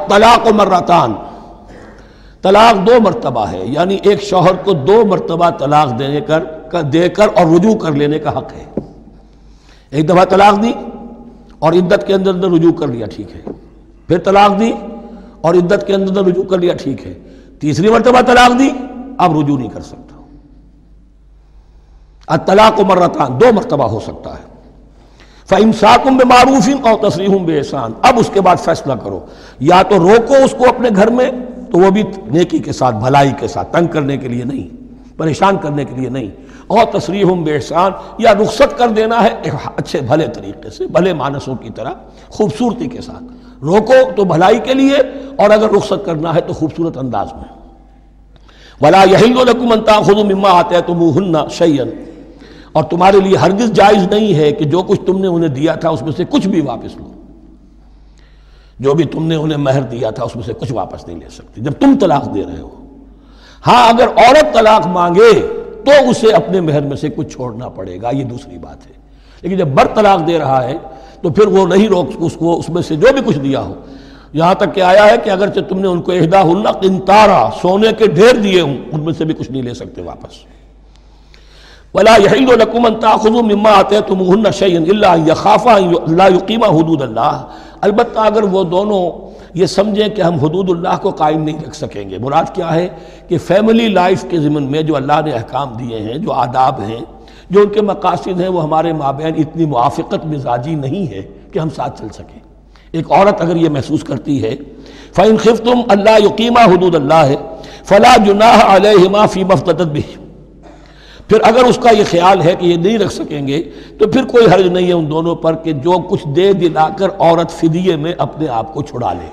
الطلاق و مرتان۔ طلاق دو مرتبہ ہے یعنی ایک شوہر کو دو مرتبہ طلاق دینے کر، دے کر اور رجوع کر لینے کا حق ہے۔ ایک دفعہ طلاق دی اور عدت کے اندر اندر رجوع کر لیا، ٹھیک ہے۔ پھر طلاق دی اور عدت کے اندر اندر رجوع کر لیا، ٹھیک ہے۔ تیسری مرتبہ طلاق دی، اب رجوع نہیں کر سکتا۔ طلاق و مرتان، دو مرتبہ ہو سکتا ہے۔ فَإِمْسَاكُمْ بِمَعْرُوفٍ اور تَصْرِيحٌ بِإِحْسَانٍ۔ اب اس کے بعد فیصلہ کرو۔ یا تو روکو اس کو اپنے گھر میں، تو وہ بھی نیکی کے ساتھ، بھلائی کے ساتھ، تنگ کرنے کے لیے نہیں، پریشان کرنے کے لیے نہیں۔ اور تصریح بے احسان یا رخصت کر دینا ہے اچھے بھلے طریقے سے، بھلے مانسوں کی طرح، خوبصورتی کے ساتھ۔ روکو تو بھلائی کے لیے، اور اگر رخصت کرنا ہے تو خوبصورت انداز میں۔ بلا یہی خود مما آتے ہیں تو منہ شعین اور تمہارے لیے ہرگز جائز نہیں ہے کہ جو کچھ تم نے انہیں دیا تھا اس میں سے کچھ بھی واپس لو۔ جو بھی تم نے انہیں مہر دیا تھا اس میں سے کچھ واپس نہیں لے سکتے۔ جب تم طلاق دے رہے ہو۔ ہاں اگر عورت طلاق مانگے تو اسے اپنے مہر میں سے کچھ چھوڑنا پڑے گا، یہ دوسری بات ہے۔ لیکن جب بر طلاق دے رہا ہے تو پھر وہ نہیں روک اس کو، اس میں سے جو بھی کچھ دیا ہو۔ یہاں تک کہ آیا ہے کہ اگرچہ تم نے ان کو اہدا اللہ انتارا سونے کے ڈھیر دیے ہوں، ان میں سے بھی کچھ نہیں لے سکتے واپس۔ ولا يحل لكم ان تاخذوا مما اتيتموهن شيئا الا ان يخافا لا يقيما حدود الله البتہ اگر وہ دونوں یہ سمجھیں کہ ہم حدود اللہ کو قائم نہیں رکھ سکیں گے۔ مراد کیا ہے کہ فیملی لائف کے ضمن میں جو اللہ نے احکام دیے ہیں، جو آداب ہیں، جو ان کے مقاصد ہیں، وہ ہمارے مابین اتنی موافقت مزاجی نہیں ہے کہ ہم ساتھ چل سکیں۔ ایک عورت اگر یہ محسوس کرتی ہے، فَإِنْ خِفْتُمْ اللہ یقیمہ حدود اللہ ہے فلا جناح علیہما فی مفتدت پھر اگر اس کا یہ خیال ہے کہ یہ نہیں رکھ سکیں گے، تو پھر کوئی حرج نہیں ہے ان دونوں پر کہ جو کچھ دے دلا کر عورت فدیے میں اپنے آپ کو چھڑا لے۔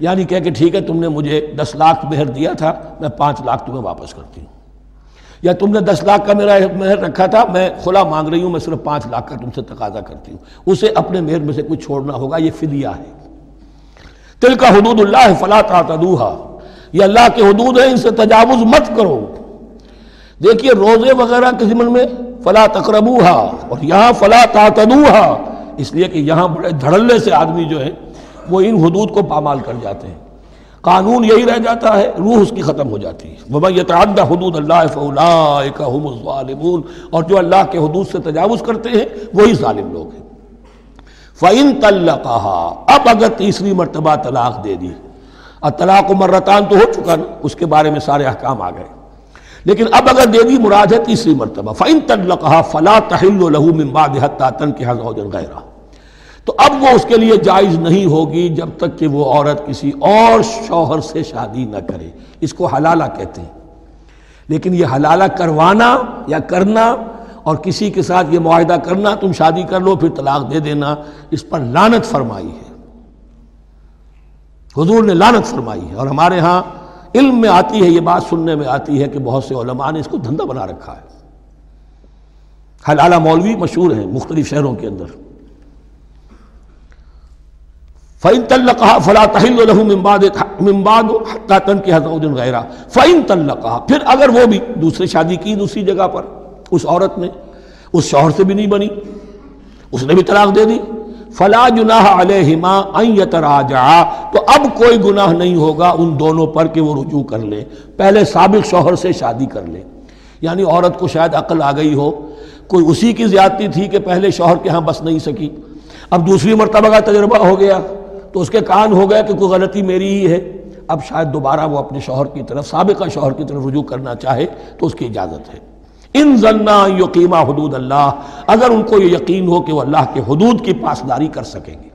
یعنی کہہ کہ ٹھیک ہے، تم نے مجھے دس لاکھ مہر دیا تھا، میں پانچ لاکھ تمہیں واپس کرتی ہوں۔ یا تم نے دس لاکھ کا میرا مہر رکھا تھا، میں کھلا مانگ رہی ہوں، میں صرف پانچ لاکھ کا تم سے تقاضا کرتی ہوں۔ اسے اپنے مہر میں سے کچھ چھوڑنا ہوگا، یہ فدیہ ہے۔ تل کا حدود اللہ فلا تعتدوها۔ یہ اللہ کے حدود ہیں، ان سے تجاوز مت کرو۔ دیکھیے روزے وغیرہ کے ضمن میں فلا تقربوہا اور یہاں فلا تعتدوہا، اس لیے کہ یہاں بڑے دھڑلے سے آدمی جو ہے وہ ان حدود کو پامال کر جاتے ہیں۔ قانون یہی رہ جاتا ہے، روح اس کی ختم ہو جاتی ہے۔ وَمَن حدود اللہ فَأُولَئِكَ هُمُ اور جو اللہ کے حدود سے تجاوز کرتے ہیں، وہی ظالم لوگ ہیں۔ فَإِن طَلَّقَهَا، اب اگر تیسری مرتبہ طلاق دے دی۔ طلاق و مرتان تو ہو چکا نا، اس کے بارے میں سارے احکام آ گئے۔ لیکن اب اگر دے دی مراد ہے تیسری مرتبہ، فَإِن طَلَّقَهَا فَلَا تَحِلُّ لَهُ مِن بَعْدِ حَتَّى تَنكِحَ زَوْجًا غَيْرَهُ۔ تو اب وہ اس کے لیے جائز نہیں ہوگی جب تک کہ وہ عورت کسی اور شوہر سے شادی نہ کرے۔ اس کو حلالہ کہتے ہیں۔ لیکن یہ حلالہ کروانا یا کرنا اور کسی کے ساتھ یہ معاہدہ کرنا، تم شادی کر لو، پھر طلاق دے دینا، اس پر لانت فرمائی ہے۔ حضور نے لانت فرمائی ہے اور ہمارے ہاں علم میں آتی ہے، یہ بات سننے میں آتی ہے کہ بہت سے علماء نے اس کو دھندہ بنا رکھا ہے۔ حلالہ مولوی مشہور ہیں مختلف شہروں کے اندر۔ فَإِن طَلَّقَهَا فَلَا تَحِلُّ لَهُ مِن بَعْدِ مِن بَعْدُ حَتَّى تَنكِحَ زَوْجًا پھر اگر وہ بھی دوسری شادی کی دوسری جگہ پر، اس عورت نے اس شوہر سے بھی نہیں بنی، اس نے بھی طلاق دے دی۔ فلا جناح علیہما ان یتراجعا، تو اب کوئی گناہ نہیں ہوگا ان دونوں پر کہ وہ رجوع کر لیں پہلے سابق شوہر سے شادی کر لیں یعنی عورت کو شاید عقل آ گئی ہو، کوئی اسی کی زیادتی تھی کہ پہلے شوہر کے ہاں بس نہیں سکی۔ اب دوسری مرتبہ کا تجربہ ہو گیا، تو اس کے کان ہو گیا کہ کوئی غلطی میری ہی ہے۔ اب شاید دوبارہ وہ اپنے شوہر کی طرف، سابقہ شوہر کی طرف رجوع کرنا چاہے تو اس کی اجازت ہے۔ ان ضلع یقیمہ حدود اللہ، اگر ان کو یہ یقین ہو کہ وہ اللہ کے حدود کی پاسداری کر سکیں گے۔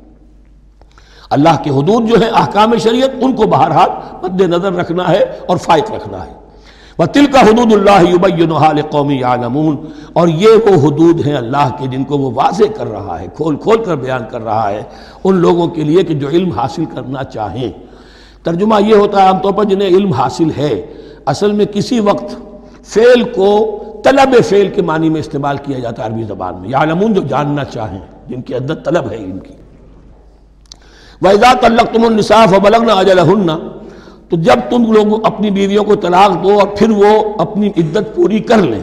اللہ کے حدود جو ہے احکام شریعت، ان کو بہرحال مد نظر رکھنا ہے اور فائق رکھنا ہے۔ وہ تل کا حدود اللہ قومی عالمون اور یہ وہ حدود ہیں اللہ کے جن کو وہ واضح کر رہا ہے، کھول کھول کر بیان کر رہا ہے ان لوگوں کے لیے کہ جو علم حاصل کرنا چاہیں۔ ترجمہ یہ ہوتا ہے عام طور پر جنہیں علم حاصل ہے، اصل میں کسی وقت فعل کو طلب فعل کے معنی میں استعمال کیا جاتا ہے عربی زبان میں۔ یعلمون جو جاننا چاہیں، جن کی عدت طلب ہے علم کی۔ وَإِذَا تَلَّقْتُمُ النِّسَاءَ فَبَلَغْنَ أَجَلَهُنَّ، تو جب تم لوگ اپنی بیویوں کو طلاق دو اور پھر وہ اپنی عدت پوری کر لیں۔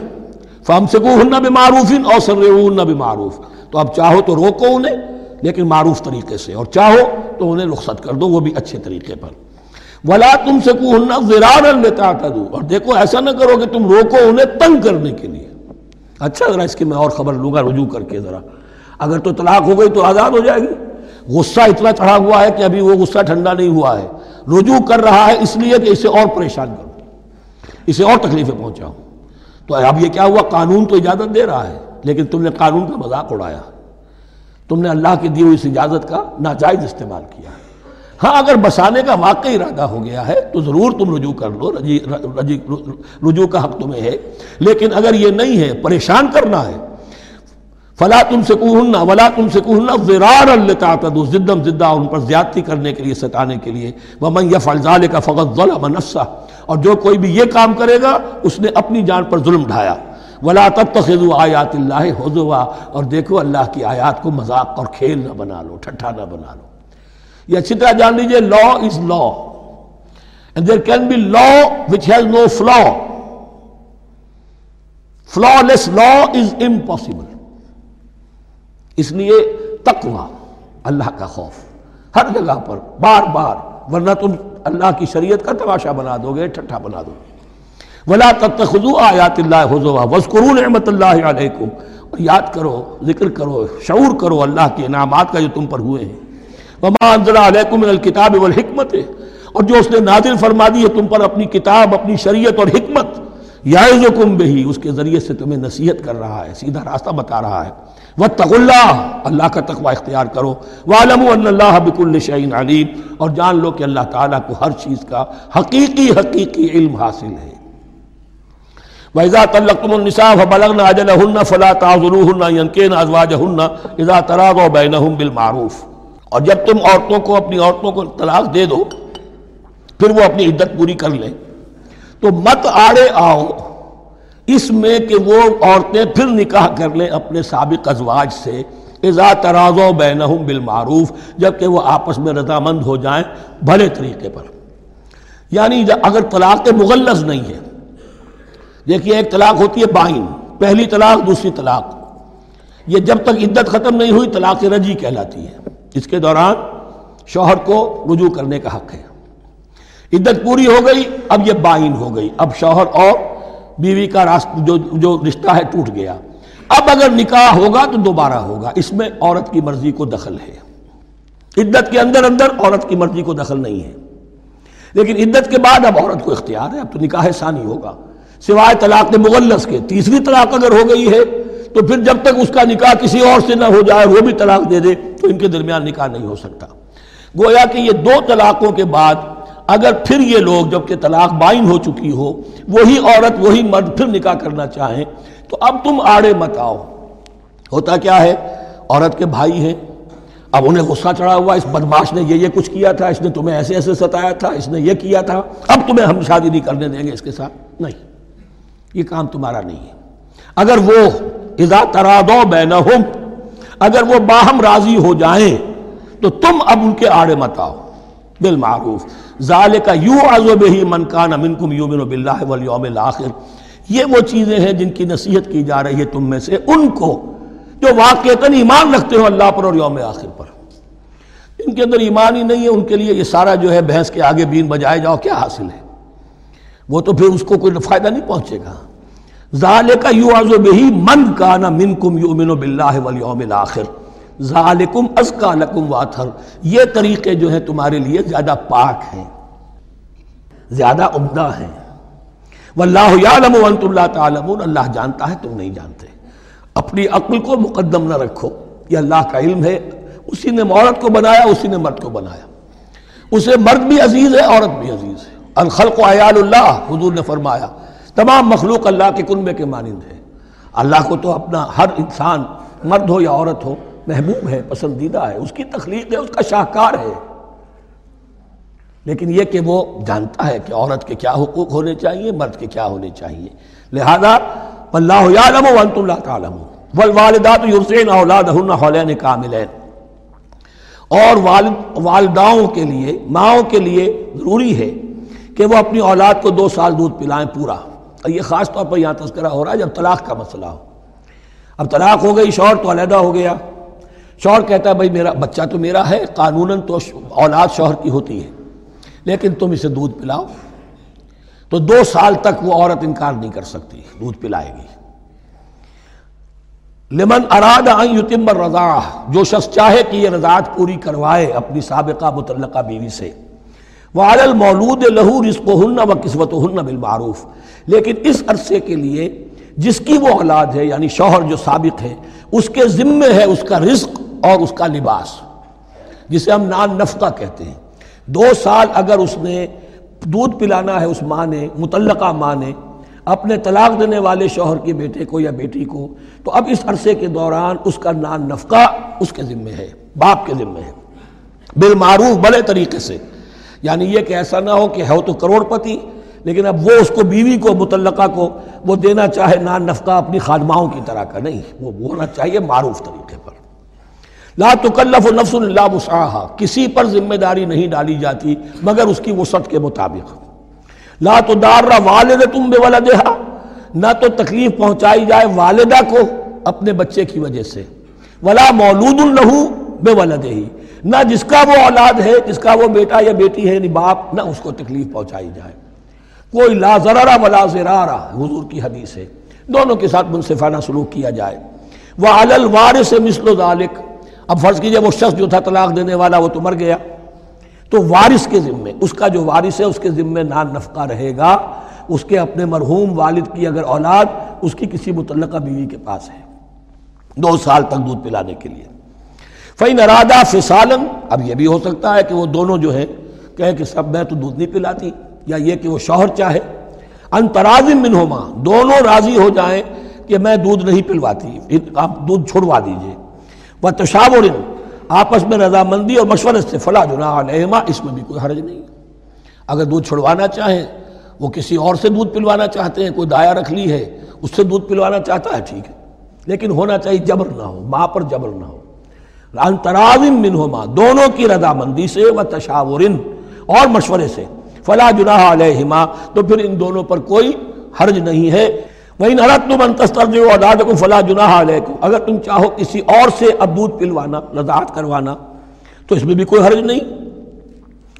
فام سے کو بے معروف اور سر نہ بے معروف تو اب چاہو تو روکو انہیں، لیکن معروف طریقے سے۔ اور چاہو تو انہیں رخصت کر دو، وہ بھی اچھے طریقے پر۔ ولا تم سے لیتا دوں اور دیکھو، ایسا نہ کرو کہ تم روکو انہیں تنگ کرنے کے لیے۔ اچھا ذرا اس کی میں اور خبر لوں گا، رجوع کر کے ذرا۔ اگر تو طلاق ہو گئی تو آزاد ہو جائے گی۔ غصہ اتنا چڑھا ہوا ہے کہ ابھی وہ غصہ ٹھنڈا نہیں ہوا ہے۔ رجوع کر رہا ہے اس لیے کہ اسے اور پریشان کروں۔ اسے اور تکلیفیں پہنچاؤں۔ تو اب یہ کیا ہوا؟ قانون تو اجازت دے رہا ہے، لیکن تم نے قانون کا مذاق اڑایا۔ تم نے اللہ کی دی ہوئی اس اجازت کا ناجائز استعمال کیا ہے۔ ہاں اگر بسانے کا واقعی ارادہ ہو گیا ہے، تو ضرور تم رجوع کر لو، رجی رجی، رجوع کا حق تمہیں ہے۔ لیکن اگر یہ نہیں ہے، پریشان کرنا ہے۔ فلا تم سے کوہننا ولا تم سے کوہننا ورار اللہ زدم زدہ ان پر زیادتی کرنے کے لیے، ستانے کے لیے۔ ومن یفعل ذالک فقط ظلم نفسہ اور جو کوئی بھی یہ کام کرے گا، اس نے اپنی جان پر ظلم ڈھایا۔ ولا تتخذوا آیات اللہ حضوا اور دیکھو، اللہ کی آیات کو مذاق اور کھیل نہ بنا لو، ٹھٹھا نہ بنا لو۔ یہ اچھی طرح جان لیجیے law is law and there can be law which has no flaw flawless law is impossible اس لیے تقوی، اللہ کا خوف. ہر جگہ پر، بار بار، ورنہ تم اللہ کی شریعت کا تماشا بنا دو گے، ٹھٹھا بنا دو گے. ولا تتخذوا آیات اللہ حضوا واذکروا نعمت اللہ علیکم اور یاد کرو، ذکر کرو، شعور کرو اللہ کے انعامات کا جو تم پر ہوئے ہیں. وما انزل علیکم من الکتاب والحکمت اور جو اس نے نازل فرما دی ہے تم پر اپنی کتاب، اپنی شریعت اور حکمت یعظکم بہی اس کے ذریعے سے تمہیں نصیحت کر رہا ہے، سیدھا راستہ بتا رہا ہے۔ واتقوا اللہ اللہ کا تقوی اختیار کرو۔ وعلموا ان اللہ بكل شيء علیم اور جان لو کہ اللہ تعالیٰ کو ہر چیز کا حقیقی حقیقی علم حاصل ہے۔ وَإِذَا طَلَّقْتُمُ النِّسَاءَ فَبَلَغْنَ أَجَلَهُنَّ فَلَا تَعْذُلُوهُنَّ يَنْكِحْنَ أَزْوَاجَهُنَّ إِذَا تَرَاضَوْا بَيْنَهُمْ بِالْمَعْرُوفِ۔ اور جب تم عورتوں کو، اپنی عورتوں کو طلاق دے دو، پھر وہ اپنی عدت پوری کر لیں۔ تو مت آڑے آؤ، اس میں کہ وہ عورتیں پھر نکاح کر لیں اپنے سابق ازواج سے۔ اذا ترازو بینہم بالمعروف جبکہ وہ آپس میں رضامند ہو جائیں بھلے طریقے پر۔ یعنی اگر طلاق مغلظ نہیں ہے، دیکھیے ایک طلاق ہوتی ہے بائن پہلی طلاق، دوسری طلاق۔ یہ جب تک عدت ختم نہیں ہوئی، طلاق رجی کہلاتی ہے۔ اس کے دوران شوہر کو رجوع کرنے کا حق ہے۔ عدت پوری ہو گئی، اب یہ بائن ہو گئی۔ اب شوہر اور بیوی کا جو جو رشتہ ہے ٹوٹ گیا۔ اب اگر نکاح ہوگا تو دوبارہ ہوگا۔ اس میں عورت کی مرضی کو دخل ہے۔ عدت کے اندر اندر عورت کی مرضی کو دخل نہیں ہے۔ لیکن عدت کے بعد اب عورت کو اختیار ہے۔ اب تو نکاح ثانی ہوگا۔ سوائے طلاق مغلس کے تیسری طلاق اگر ہو گئی ہے تو پھر جب تک اس کا نکاح کسی اور سے نہ ہو جائے وہ بھی طلاق دے دے، تو ان کے درمیان نکاح نہیں ہو سکتا۔ گویا کہ یہ دو طلاقوں کے بعد اگر پھر یہ لوگ جبکہ طلاق بائن ہو چکی ہو، وہی عورت، وہی مرد پھر نکاح کرنا چاہیں، تو اب تم آڑے مت آؤ۔ ہوتا کیا ہے؟ عورت کے بھائی ہیں۔ اب انہیں غصہ چڑھا ہوا، اس بدماش نے یہ یہ کچھ کیا تھا، اس نے تمہیں ایسے ایسے ستایا تھا، اس نے یہ کیا تھا۔ اب تمہیں ہم شادی نہیں کرنے دیں گے اس کے ساتھ۔ نہیں، یہ کام تمہارا نہیں ہے۔ اگر وہ اذا ترادو بینہم، اگر وہ باہم راضی ہو جائیں تو تم اب ان کے آڑے مت آؤ۔ بالمعروف۔ ذالک یو بہی من کان منکم یؤمن باللہ والیوم الاخر۔ یہ وہ چیزیں ہیں جن کی نصیحت کی جا رہی ہے تم میں سے ان کو جو واقعتاً ایمان رکھتے ہو اللہ پر اور یوم آخر پر۔ ان کے اندر ایمان ہی نہیں ہے، ان کے لیے یہ سارا جو ہے بھینس کے آگے بین بجائے جاؤ، کیا حاصل ہے؟ وہ تو پھر اس کو کوئی فائدہ نہیں پہنچے گا۔ ذالک یعذ بہی من کانا منکم یؤمن باللہ والیوم الاخر. ذالکم ازکا لکم واتھر. یہ طریقے جو ہیں تمہارے لیے زیادہ پاک ہیں، زیادہ عمدہ ہیں. واللہ یعلم وانتم لا تعلمون. اللہ جانتا ہے، تم نہیں جانتے. اپنی عقل کو مقدم نہ رکھو. یہ اللہ کا علم ہے۔ اسی نے عورت کو بنایا، اسی نے مرد کو بنایا۔ اسے مرد بھی عزیز ہے، عورت بھی عزیز ہے۔ الخلق و عیال اللہ، حضور نے فرمایا۔ تمام مخلوق اللہ کے کنبے کے مانند ہے اللہ کو تو اپنا ہر انسان، مرد ہو یا عورت ہو، محبوب ہے، پسندیدہ ہے، اس کی تخلیق ہے، اس کا شاہکار ہے۔ لیکن یہ کہ وہ جانتا ہے کہ عورت کے کیا حقوق ہونے چاہیے، مرد کے کیا ہونے چاہیے۔ لہذا اللہ یعلم وانت اللہ تعلم والوالدات یرسین اولادہن حولین کاملین۔ اور والد، والداؤں کے لیے، ماؤں کے لیے ضروری ہے کہ وہ اپنی اولاد کو دو سال دودھ پلائیں پورا۔ یہ خاص طور پر یہاں تذکرہ ہو رہا ہے جب طلاق کا مسئلہ ہو۔ اب طلاق ہو گئی شوہر تو علیحدہ ہو گیا۔ شوہر کہتا ہے، بھائی میرا بچہ تو میرا ہے قانون تو اولاد شوہر کی ہوتی ہے، لیکن تم اسے دودھ پلاؤ۔ تو دو سال تک وہ عورت انکار نہیں کر سکتی، دودھ پلائے گی۔ لمن اراد یتم رضا جو شخص چاہے کہ یہ رضاعت پوری کروائے اپنی سابقہ متعلقہ بیوی سے۔ وہ عالل مولود لہو رزق ہن و قسمت ہن بالمعروف۔ لیکن اس عرصے کے لیے جس کی وہ اولاد ہے یعنی شوہر جو سابق ہے، اس کے ذمے ہے اس کا رزق اور اس کا لباس۔ جسے ہم نان نفقہ کہتے ہیں۔ دو سال اگر اس نے دودھ پلانا ہے، اس ماں نے، متعلقہ ماں نے، اپنے طلاق دینے والے شوہر کے بیٹے کو یا بیٹی کو، تو اب اس عرصے کے دوران اس کا نان نفقہ اس کے ذمے ہے، باپ کے ذمے ہے۔ بالمعروف، بڑے طریقے سے۔ یعنی یہ کہ ایسا نہ ہو کہ ہے تو کروڑ پتی لیکن اب وہ اس کو بیوی کو، متعلقہ کو وہ دینا چاہے نان نفقہ اپنی خادماؤں کی طرح کا، نہیں، وہ ہونا چاہیے معروف طریقے پر۔ لا تکلف نفس اللہ وسعہ کسی پر ذمہ داری نہیں ڈالی جاتی مگر اس کی وسعت کے مطابق۔ لا تو دار والد تم بے ولدہا نہ تو تکلیف پہنچائی جائے والدہ کو اپنے بچے کی وجہ سے۔ ولا مولود الہو بے ولد ہی۔ نہ جس کا وہ اولاد ہے، جس کا وہ بیٹا یا بیٹی ہے یعنی باپ، نہ اس کو تکلیف پہنچائی جائے۔ کوئی لا ضرارہ ولا زرارہ حضور کی حدیث ہے۔ دونوں کے ساتھ منصفانہ سلوک کیا جائے۔ وہ الوارث مثل ذالک اب فرض کیجیے، وہ شخص جو تھا طلاق دینے والا، وہ تو مر گیا۔ تو وارث کے ذمے، اس کا جو وارث ہے، اس کے ذمے نان نفقہ رہے گا۔ اس کے اپنے مرحوم والد کی اگر اولاد، اس کی کسی متعلقہ بیوی کے پاس ہے۔ دو سال تک دودھ پلانے کے لیے۔ فین ارادہ فسالن اب یہ بھی ہو سکتا ہے کہ وہ دونوں جو ہے کہے کہ سب میں تو دودھ نہیں پلاتی یا یہ کہ وہ شوہر چاہے۔ انترازم منہما، دونوں راضی ہو جائیں کہ میں دودھ نہیں پلواتی۔ آپ دودھ چھڑوا دیجیے۔ وہ تشاور آپس میں رضامندی اور مشورے سے فلاں علیہما اس میں بھی کوئی حرج نہیں۔ اگر دودھ چھڑوانا چاہیں، وہ کسی اور سے دودھ پلوانا چاہتے ہیں، کوئی دایا رکھ لی ہے، اس سے دودھ پلوانا چاہتا ہے، ٹھیک ہے۔ لیکن ہونا چاہیے جبر نہ ہو، ماں پر جبر نہ ہو۔ انتراوم منہما دونوں کی رضامندی سے و تشاور اور مشورے سے فلاں جناح علیہما، تو پھر ان دونوں پر کوئی حرج نہیں ہے۔ وہی نرت تم انتستر اولاد کو فلاں جناح علیکم اگر تم چاہو کسی اور سے اب دودھ پلوانا، رضاعت کروانا، تو اس میں بھی کوئی حرج نہیں۔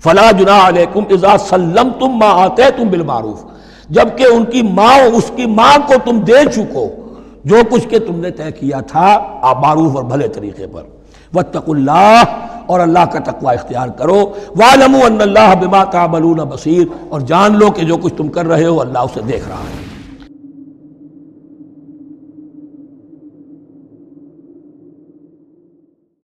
فلاں جناح علیکم اذا سلم تم ماں آتے تم بالمعروف۔ جبکہ ان کی ماں، اس کی ماں کو تم دے چکو، جو کچھ کہ تم نے طے کیا تھا معروف اور بھلے طریقے پر۔ وَاتَّقُوا اللہ اور اللہ کا تقوی اختیار کرو۔ وَعَلَمُوا ان اللہ بما تعملون بصیر اور جان لو کہ جو کچھ تم کر رہے ہو اللہ اسے دیکھ رہا ہے۔